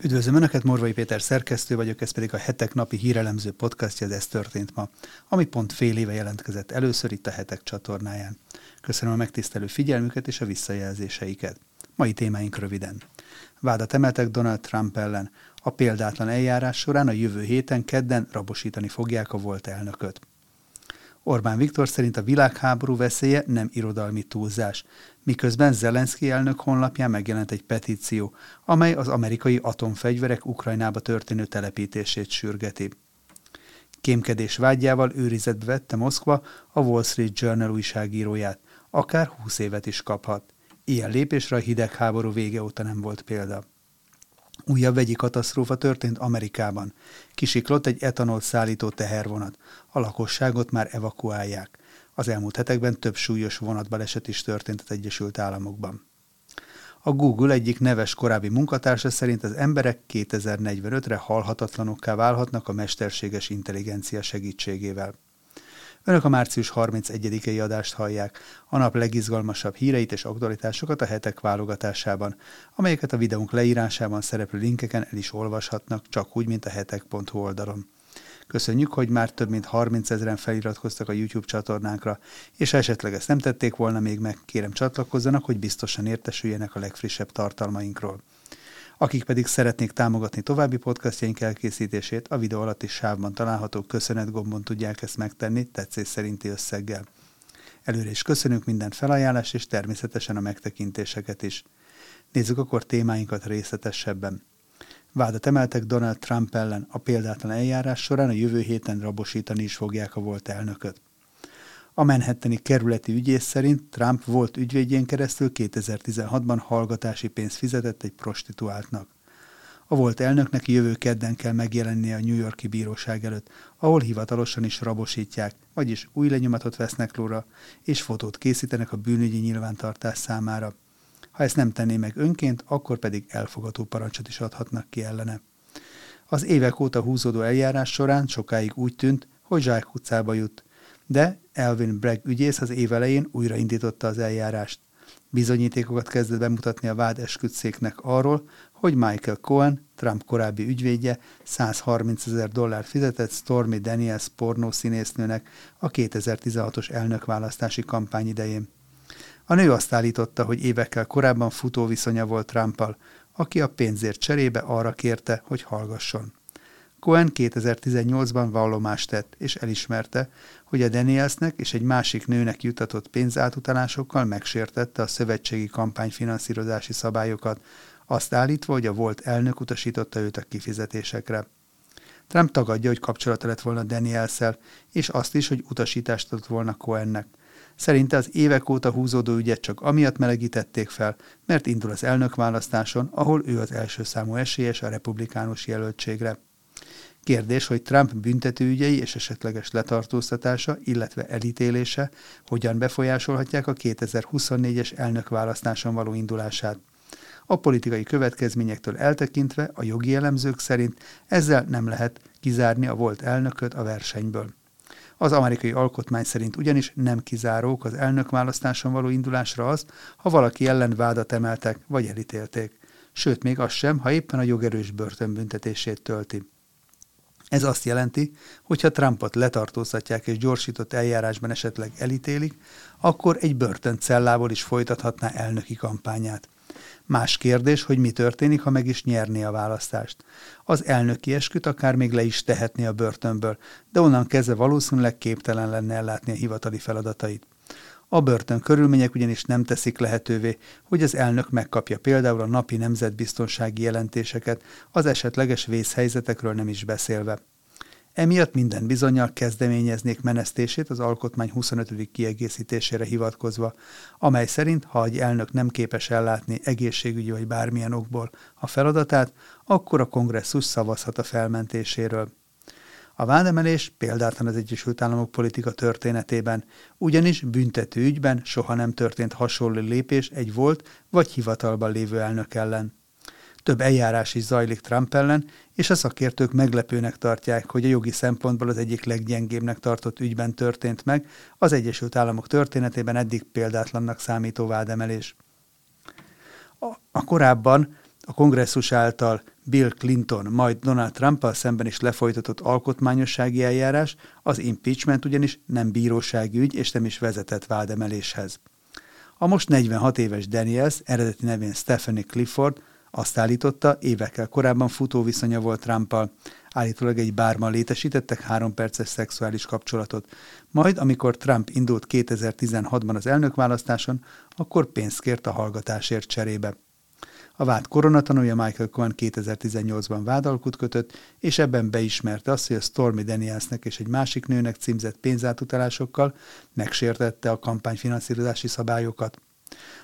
Üdvözlöm Önöket, Morvai Péter szerkesztő vagyok, ez pedig a hetek napi hírelemző podcastja, ez, ez történt ma, ami pont fél éve jelentkezett először itt a hetek csatornáján. Köszönöm a megtisztelő figyelmüket és a visszajelzéseiket. Mai témáink röviden. Vádat emeltek Donald Trump ellen. A példátlan eljárás során a jövő héten kedden rabosítani fogják a volt elnököt. Orbán Viktor szerint a világháború veszélye nem irodalmi túlzás, miközben Zelenszky elnök honlapján megjelent egy petíció, amely az amerikai atomfegyverek Ukrajnába történő telepítését sürgeti. Kémkedés vágyával őrizetbe vette Moszkva a Wall Street Journal újságíróját, akár 20 évet is kaphat. Ilyen lépésre a hidegháború vége óta nem volt példa. Újabb vegyi katasztrófa történt Amerikában. Kisiklott egy etanol szállító tehervonat. A lakosságot már evakuálják. Az elmúlt hetekben több súlyos vonatbaleset is történt az Egyesült Államokban. A Google egyik neves korábbi munkatársa szerint az emberek 2045-re halhatatlanokká válhatnak a mesterséges intelligencia segítségével. Önök a március 31-i adást hallják, a nap legizgalmasabb híreit és aktualitásokat a hetek válogatásában, amelyeket a videónk leírásában szereplő linkeken el is olvashatnak, csak úgy, mint a hetek.hu oldalon. Köszönjük, hogy már több mint 30 ezeren feliratkoztak a YouTube csatornánkra, és ha esetleg ezt nem tették volna még meg, kérem csatlakozzanak, hogy biztosan értesüljenek a legfrissebb tartalmainkról. Akik pedig szeretnék támogatni további podcastjaink elkészítését, a videó alatti sávban található köszönet gombon tudják ezt megtenni tetszés szerinti összeggel. Előre is köszönünk minden felajánlást és természetesen a megtekintéseket is. Nézzük akkor témáinkat részletesebben. Vádat emeltek Donald Trump ellen a példátlan eljárás során a jövő héten rabosítani is fogják a volt elnököt. A Manhattani kerületi ügyész szerint Trump volt ügyvédjén keresztül 2016-ban hallgatási pénzt fizetett egy prostituáltnak. A volt elnöknek jövő kedden kell megjelennie a New Yorki bíróság előtt, ahol hivatalosan is rabosítják, vagyis új lenyomatot vesznek róla, és fotót készítenek a bűnügyi nyilvántartás számára. Ha ezt nem tenné meg önként, akkor pedig elfogató parancsot is adhatnak ki ellene. Az évek óta húzódó eljárás során sokáig úgy tűnt, hogy Zsák utcába jut, de Elvin Bragg ügyész az év elején újraindította az eljárást. Bizonyítékokat kezdett bemutatni a vád esküdszéknek arról, hogy Michael Cohen, Trump korábbi ügyvédje 130 ezer dollár fizetett Stormy Daniels pornószínésznőnek a 2016-os elnökválasztási kampány idején. A nő azt állította, hogy évekkel korábban futóviszonya volt Trumpal, aki a pénzért cserébe arra kérte, hogy hallgasson. Cohen 2018-ban vallomást tett, és elismerte, hogy a Danielsnek és egy másik nőnek jutatott pénzátutalásokkal megsértette a szövetségi kampányfinanszírozási szabályokat, azt állítva, hogy a volt elnök utasította őt a kifizetésekre. Trump tagadja, hogy kapcsolata lett volna Danielszel, és azt is, hogy utasítást adott volna Cohennek. Szerinte az évek óta húzódó ügyet csak amiatt melegítették fel, mert indul az elnökválasztáson, ahol ő az első számú esélyes a republikánus jelöltségre. Kérdés, hogy Trump büntetőügyei és esetleges letartóztatása, illetve elítélése hogyan befolyásolhatják a 2024-es elnökválasztáson való indulását. A politikai következményektől eltekintve a jogi elemzők szerint ezzel nem lehet kizárni a volt elnököt a versenyből. Az amerikai alkotmány szerint ugyanis nem kizárók az elnökválasztáson való indulásra az, ha valaki ellen vádat emeltek vagy elítélték. Sőt, még az sem, ha éppen a jogerős börtönbüntetését tölti. Ez azt jelenti, hogy ha Trumpot letartóztatják és gyorsított eljárásban esetleg elítélik, akkor egy börtöncellából is folytathatná elnöki kampányát. Más kérdés, hogy mi történik, ha meg is nyerné a választást. Az elnöki esküt akár még le is tehetné a börtönből, de onnan kezdve valószínűleg képtelen lenne ellátni a hivatali feladatait. A börtön körülmények ugyanis nem teszik lehetővé, hogy az elnök megkapja például a napi nemzetbiztonsági jelentéseket, az esetleges vészhelyzetekről nem is beszélve. Emiatt minden bizonyal kezdeményeznék menesztését az alkotmány 25. kiegészítésére hivatkozva, amely szerint, ha egy elnök nem képes ellátni egészségügyi vagy bármilyen okból a feladatát, akkor a kongresszus szavazhat a felmentéséről. A vádemelés példátlan az Egyesült Államok politika történetében, ugyanis büntető ügyben soha nem történt hasonló lépés egy volt vagy hivatalban lévő elnök ellen. Több eljárás is zajlik Trump ellen, és a szakértők meglepőnek tartják, hogy a jogi szempontból az egyik leggyengébbnek tartott ügyben történt meg, az Egyesült Államok történetében eddig példátlannak számító vádemelés. A, a korábban a kongresszus által Bill Clinton, majd Donald Trumpal szemben is lefolytatott alkotmányossági eljárás, az impeachment ugyanis nem bírósági ügy és nem is vezetett vádemeléshez. A most 46 éves Daniels, eredeti nevén Stephanie Clifford, azt állította, évekkel korábban futóviszonya volt Trumpal. Állítólag egy bárban létesítettek három perces szexuális kapcsolatot. Majd, amikor Trump indult 2016-ban az elnökválasztáson, akkor pénzt kért a hallgatásért cserébe. A vád koronatanúja Michael Cohen 2018-ban vádalkut kötött, és ebben beismerte azt, hogy a Stormy Danielsnek és egy másik nőnek címzett pénzátutalásokkal megsértette a kampányfinanszírozási szabályokat.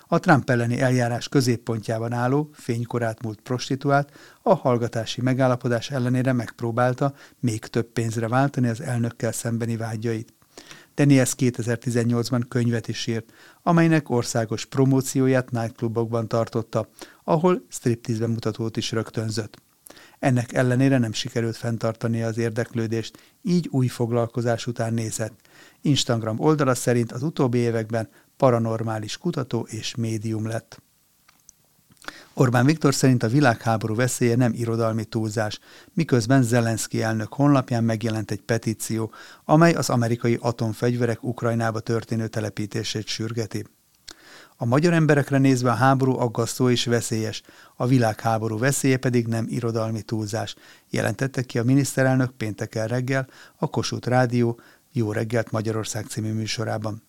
A Trump elleni eljárás középpontjában álló, fénykorát múlt prostituált a hallgatási megállapodás ellenére megpróbálta még több pénzre váltani az elnökkel szembeni vágyait. Daniels 2018-ban könyvet is írt, amelynek országos promócióját nightclubokban tartotta, ahol striptease bemutatót is rögtönzött. Ennek ellenére nem sikerült fenntartani az érdeklődést, így új foglalkozás után nézett. Instagram oldala szerint az utóbbi években paranormális kutató és médium lett. Orbán Viktor szerint a világháború veszélye nem irodalmi túlzás, miközben Zelenszky elnök honlapján megjelent egy petíció, amely az amerikai atomfegyverek Ukrajnába történő telepítését sürgeti. A magyar emberekre nézve a háború aggasztó és veszélyes, a világháború veszélye pedig nem irodalmi túlzás, jelentette ki a miniszterelnök pénteken reggel a Kossuth Rádió Jó reggelt Magyarország című műsorában.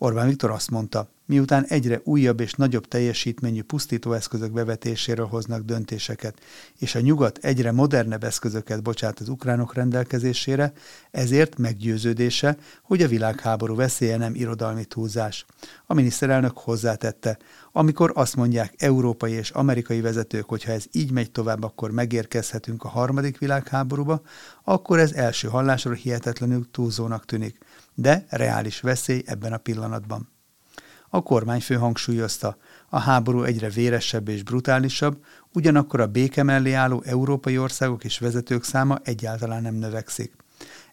Orbán Viktor azt mondta, miután egyre újabb és nagyobb teljesítményű pusztítóeszközök bevetéséről hoznak döntéseket, és a nyugat egyre modernebb eszközöket bocsát az ukránok rendelkezésére, ezért meggyőződése, hogy a világháború veszélye nem irodalmi túlzás. A miniszterelnök hozzátette, amikor azt mondják európai és amerikai vezetők, hogy ha ez így megy tovább, akkor megérkezhetünk a harmadik világháborúba, akkor ez első hallásra hihetetlenül túlzónak tűnik, de reális veszély ebben a pillanatban. A kormányfő hangsúlyozta, a háború egyre véresebb és brutálisabb, ugyanakkor a béke mellé álló európai országok és vezetők száma egyáltalán nem növekszik.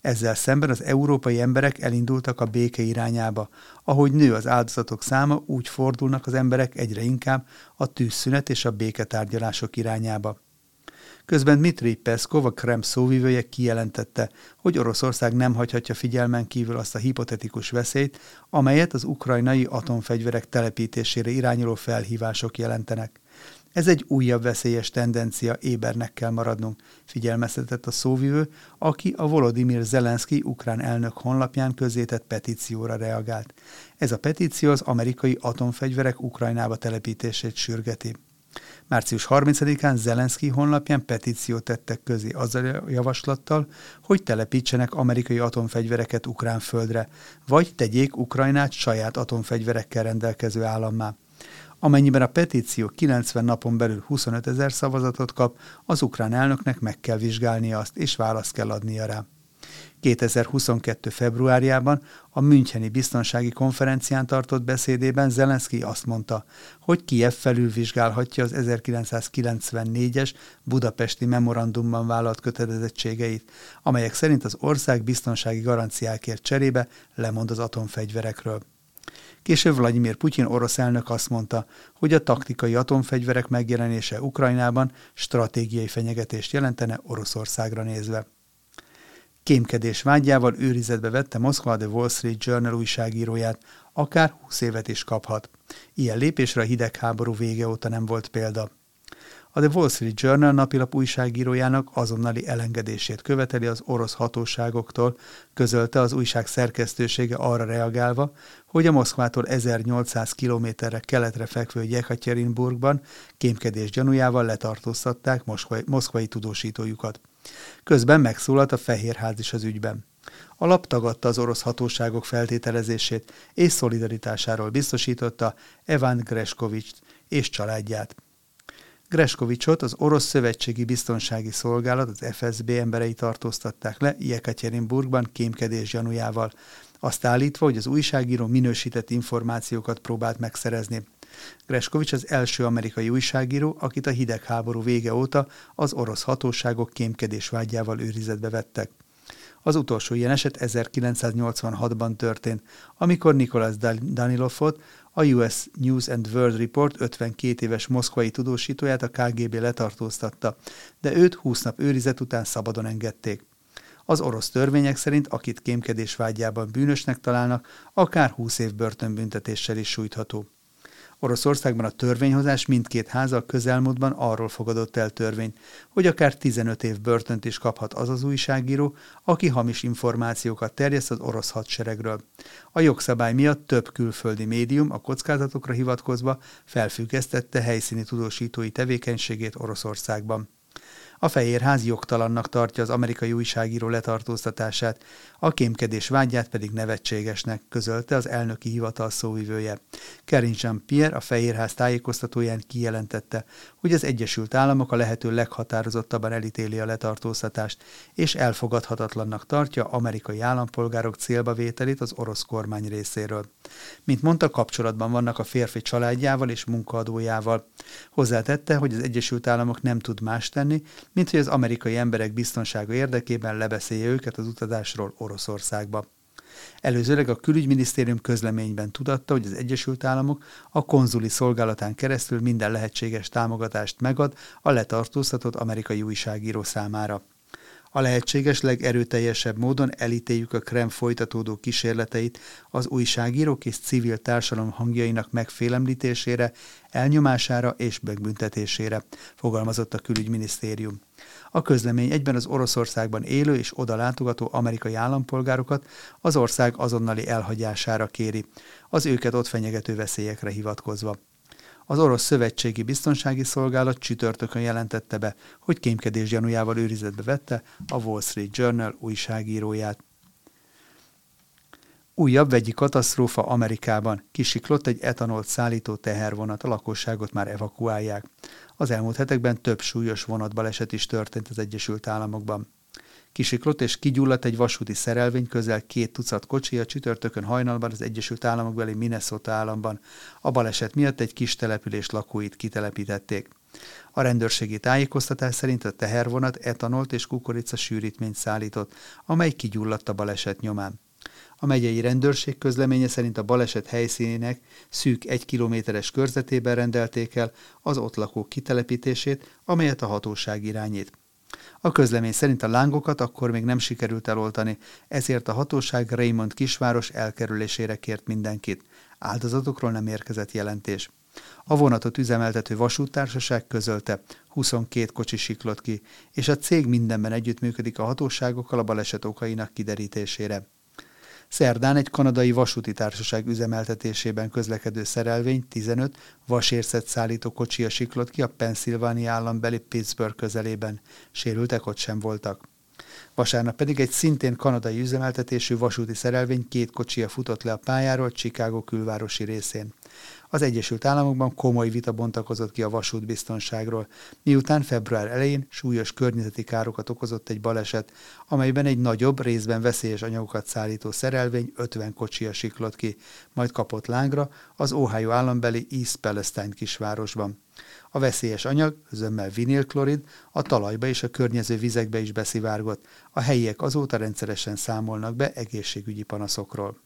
Ezzel szemben az európai emberek elindultak a béke irányába. Ahogy nő az áldozatok száma, úgy fordulnak az emberek egyre inkább a tűzszünet és a béketárgyalások irányába. Közben Dmitri Peszkov, a Krem szóvivője kijelentette, hogy Oroszország nem hagyhatja figyelmen kívül azt a hipotetikus veszélyt, amelyet az ukrajnai atomfegyverek telepítésére irányuló felhívások jelentenek. Ez egy újabb veszélyes tendencia, ébernek kell maradnunk, figyelmeztetett a szóvivő, aki a Volodymyr Zelenszky ukrán elnök honlapján közzétett petícióra reagált. Ez a petíció az amerikai atomfegyverek Ukrajnába telepítését sürgeti. Március 30-án Zelenszky honlapján petíciót tettek közé azzal a javaslattal, hogy telepítsenek amerikai atomfegyvereket ukrán földre, vagy tegyék Ukrajnát saját atomfegyverekkel rendelkező állammá. Amennyiben a petíció 90 napon belül 25 ezer szavazatot kap, az ukrán elnöknek meg kell vizsgálnia azt, és választ kell adnia rá. 2022. februárjában a Müncheni Biztonsági Konferencián tartott beszédében Zelenszky azt mondta, hogy Kiev felülvizsgálhatja az 1994-es budapesti memorandumban vállalt kötelezettségeit, amelyek szerint az ország biztonsági garanciákért cserébe lemond az atomfegyverekről. Később Vladimir Putyin orosz elnök azt mondta, hogy a taktikai atomfegyverek megjelenése Ukrajnában stratégiai fenyegetést jelentene Oroszországra nézve. Kémkedés vágyával őrizetbe vette Moszkva The Wall Street Journal újságíróját, akár 20 évet is kaphat. Ilyen lépésre a hidegháború vége óta nem volt példa. A The Wall Street Journal napilap újságírójának azonnali elengedését követeli az orosz hatóságoktól, közölte az újság szerkesztősége arra reagálva, hogy a Moszkvától 1800 kilométerre keletre fekvő Jekaterinburgban kémkedés gyanújával letartóztatták moszkvai tudósítójukat. Közben megszólalt a Fehérház is az ügyben. A lap tagadta az orosz hatóságok feltételezését és szolidaritásáról biztosította Evan Greskovics és családját. Greskovicsot az Orosz Szövetségi Biztonsági Szolgálat, az FSB emberei tartóztatták le Jekaterinburgban kémkedés gyanújával, azt állítva, hogy az újságíró minősített információkat próbált megszerezni. Greskovics az első amerikai újságíró, akit a hidegháború vége óta az orosz hatóságok kémkedés vágyával őrizetbe vettek. Az utolsó ilyen eset 1986-ban történt, amikor Nikolás Danilovot, a US News and World Report 52 éves moszkvai tudósítóját a KGB letartóztatta, de őt 20 nap őrizet után szabadon engedték. Az orosz törvények szerint, akit kémkedés vágyában bűnösnek találnak, akár 20 év börtönbüntetéssel is sújtható. Oroszországban a törvényhozás mindkét háza közelmúltban arról fogadott el törvényt, hogy akár 15 év börtönt is kaphat az az újságíró, aki hamis információkat terjeszt az orosz hadseregről. A jogszabály miatt több külföldi médium a kockázatokra hivatkozva felfüggesztette helyszíni tudósítói tevékenységét Oroszországban. A Fehérház jogtalannak tartja az amerikai újságíró letartóztatását, a kémkedés vágyát pedig nevetségesnek, közölte az elnöki hivatal szóvivője. Kerin Jean-Pierre a Fehérház tájékoztatóján kijelentette, hogy az Egyesült Államok a lehető leghatározottabban elítéli a letartóztatást, és elfogadhatatlannak tartja amerikai állampolgárok célba vételét az orosz kormány részéről. Mint mondta, kapcsolatban vannak a férfi családjával és munkaadójával. Hozzátette, hogy az Egyesült Államok nem tud más tenni, mint hogy az amerikai emberek biztonsága érdekében lebeszélje őket az utazásról Oroszországba. Előzőleg a külügyminisztérium közleményben tudatta, hogy az Egyesült Államok a konzuli szolgálatán keresztül minden lehetséges támogatást megad a letartóztatott amerikai újságíró számára. A lehetséges legerőteljesebb módon elítéljük a Krem folytatódó kísérleteit az újságírók és civil társadalom hangjainak megfélemlítésére, elnyomására és megbüntetésére, fogalmazott a külügyminisztérium. A közlemény egyben az Oroszországban élő és oda látogató amerikai állampolgárokat az ország azonnali elhagyására kéri, az őket ott fenyegető veszélyekre hivatkozva. Az orosz szövetségi biztonsági szolgálat csütörtökön jelentette be, hogy kémkedés gyanújával őrizetbe vette a Wall Street Journal újságíróját. Újabb vegyi katasztrófa Amerikában. Kisiklott egy etanolt szállító tehervonat, a lakosságot már evakuálják. Az elmúlt hetekben több súlyos vonatbaleset is történt az Egyesült Államokban. Kisiklott és kigyulladt egy vasúti szerelvény közel két tucat kocsi a csütörtökön hajnalban az Egyesült Államok beli Minnesota államban. A baleset miatt egy kis település lakóit kitelepítették. A rendőrségi tájékoztatás szerint a tehervonat etanolt és kukorica sűrítményt szállított, amely kigyulladt a baleset nyomán. A megyei rendőrség közleménye szerint a baleset helyszínének szűk egy kilométeres körzetében rendelték el az ott lakók kitelepítését, amelyet a hatóság irányít. A közlemény szerint a lángokat akkor még nem sikerült eloltani, ezért a hatóság Raymond kisváros elkerülésére kért mindenkit. Áldozatokról nem érkezett jelentés. A vonatot üzemeltető vasúttársaság közölte, 22 kocsi siklott ki, és a cég mindenben együttműködik a hatóságokkal a baleset okainak kiderítésére. Szerdán egy kanadai vasúti társaság üzemeltetésében közlekedő szerelvény 15 vasérszet szállító kocsia siklott ki a Pennsylvania állambeli Pittsburgh közelében. Sérültek ott sem voltak. Vasárnap pedig egy szintén kanadai üzemeltetésű vasúti szerelvény két kocsia futott le a pályáról Chicago külvárosi részén. Az Egyesült Államokban komoly vita bontakozott ki a vasútbiztonságról, miután február elején súlyos környezeti károkat okozott egy baleset, amelyben egy nagyobb, részben veszélyes anyagokat szállító szerelvény 50 kocsia siklott ki, majd kapott lángra az Ohio állambeli East Palestine kisvárosban. A veszélyes anyag, zömmel vinilklorid, a talajba és a környező vizekbe is beszivárgott. A helyiek azóta rendszeresen számolnak be egészségügyi panaszokról.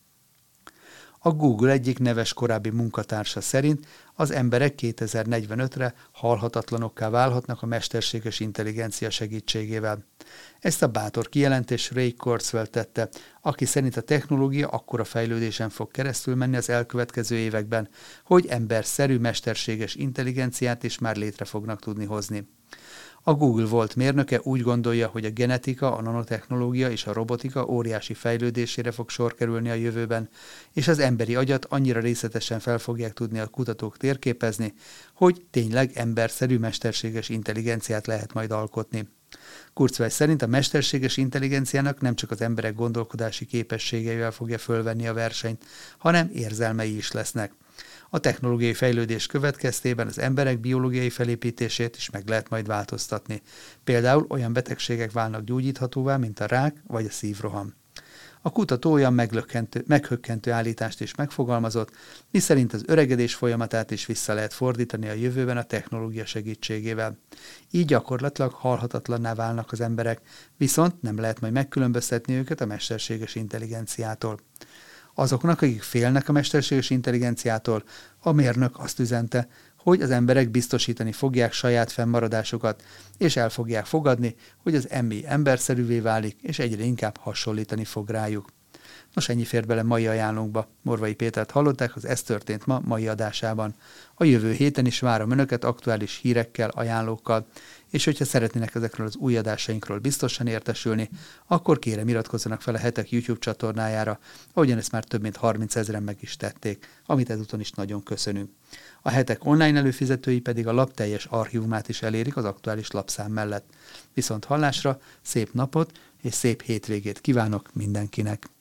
A Google egyik neves korábbi munkatársa szerint az emberek 2045-re halhatatlanokká válhatnak a mesterséges intelligencia segítségével. Ezt a bátor kijelentés Ray Kurzweil tette, aki szerint a technológia akkora fejlődésen fog keresztül menni az elkövetkező években, hogy emberszerű mesterséges intelligenciát is már létre fognak tudni hozni. A Google volt mérnöke úgy gondolja, hogy a genetika, a nanotechnológia és a robotika óriási fejlődésére fog sor kerülni a jövőben, és az emberi agyat annyira részletesen fel fogják tudni a kutatók térképezni, hogy tényleg emberszerű mesterséges intelligenciát lehet majd alkotni. Kurzweil szerint a mesterséges intelligenciának nem csak az emberek gondolkodási képességeivel fogja fölvenni a versenyt, hanem érzelmei is lesznek. A technológiai fejlődés következtében az emberek biológiai felépítését is meg lehet majd változtatni. Például olyan betegségek válnak gyógyíthatóvá, mint a rák vagy a szívroham. A kutató olyan meghökkentő állítást is megfogalmazott, miszerint az öregedés folyamatát is vissza lehet fordítani a jövőben a technológia segítségével. Így gyakorlatilag halhatatlanná válnak az emberek, viszont nem lehet majd megkülönböztetni őket a mesterséges intelligenciától. Azoknak, akik félnek a mesterséges intelligenciától, a mérnök azt üzente, hogy az emberek biztosítani fogják saját fennmaradásukat, és el fogják fogadni, hogy az emmi emberszerűvé válik, és egyre inkább hasonlítani fog rájuk. Nos, ennyi fér bele mai ajánlónkba. Morvai Pétert hallották, az Ez történt ma mai adásában. A jövő héten is várom Önöket aktuális hírekkel, ajánlókkal, és hogyha szeretnének ezekről az új adásainkról biztosan értesülni, akkor kérem iratkozzanak fel a hetek YouTube csatornájára, ahogyan ezt már több mint 30 ezeren meg is tették, amit ezúton is nagyon köszönünk. A hetek online előfizetői pedig a lap teljes archívumát is elérik az aktuális lapszám mellett. Viszont hallásra szép napot és szép hétvégét kívánok mindenkinek!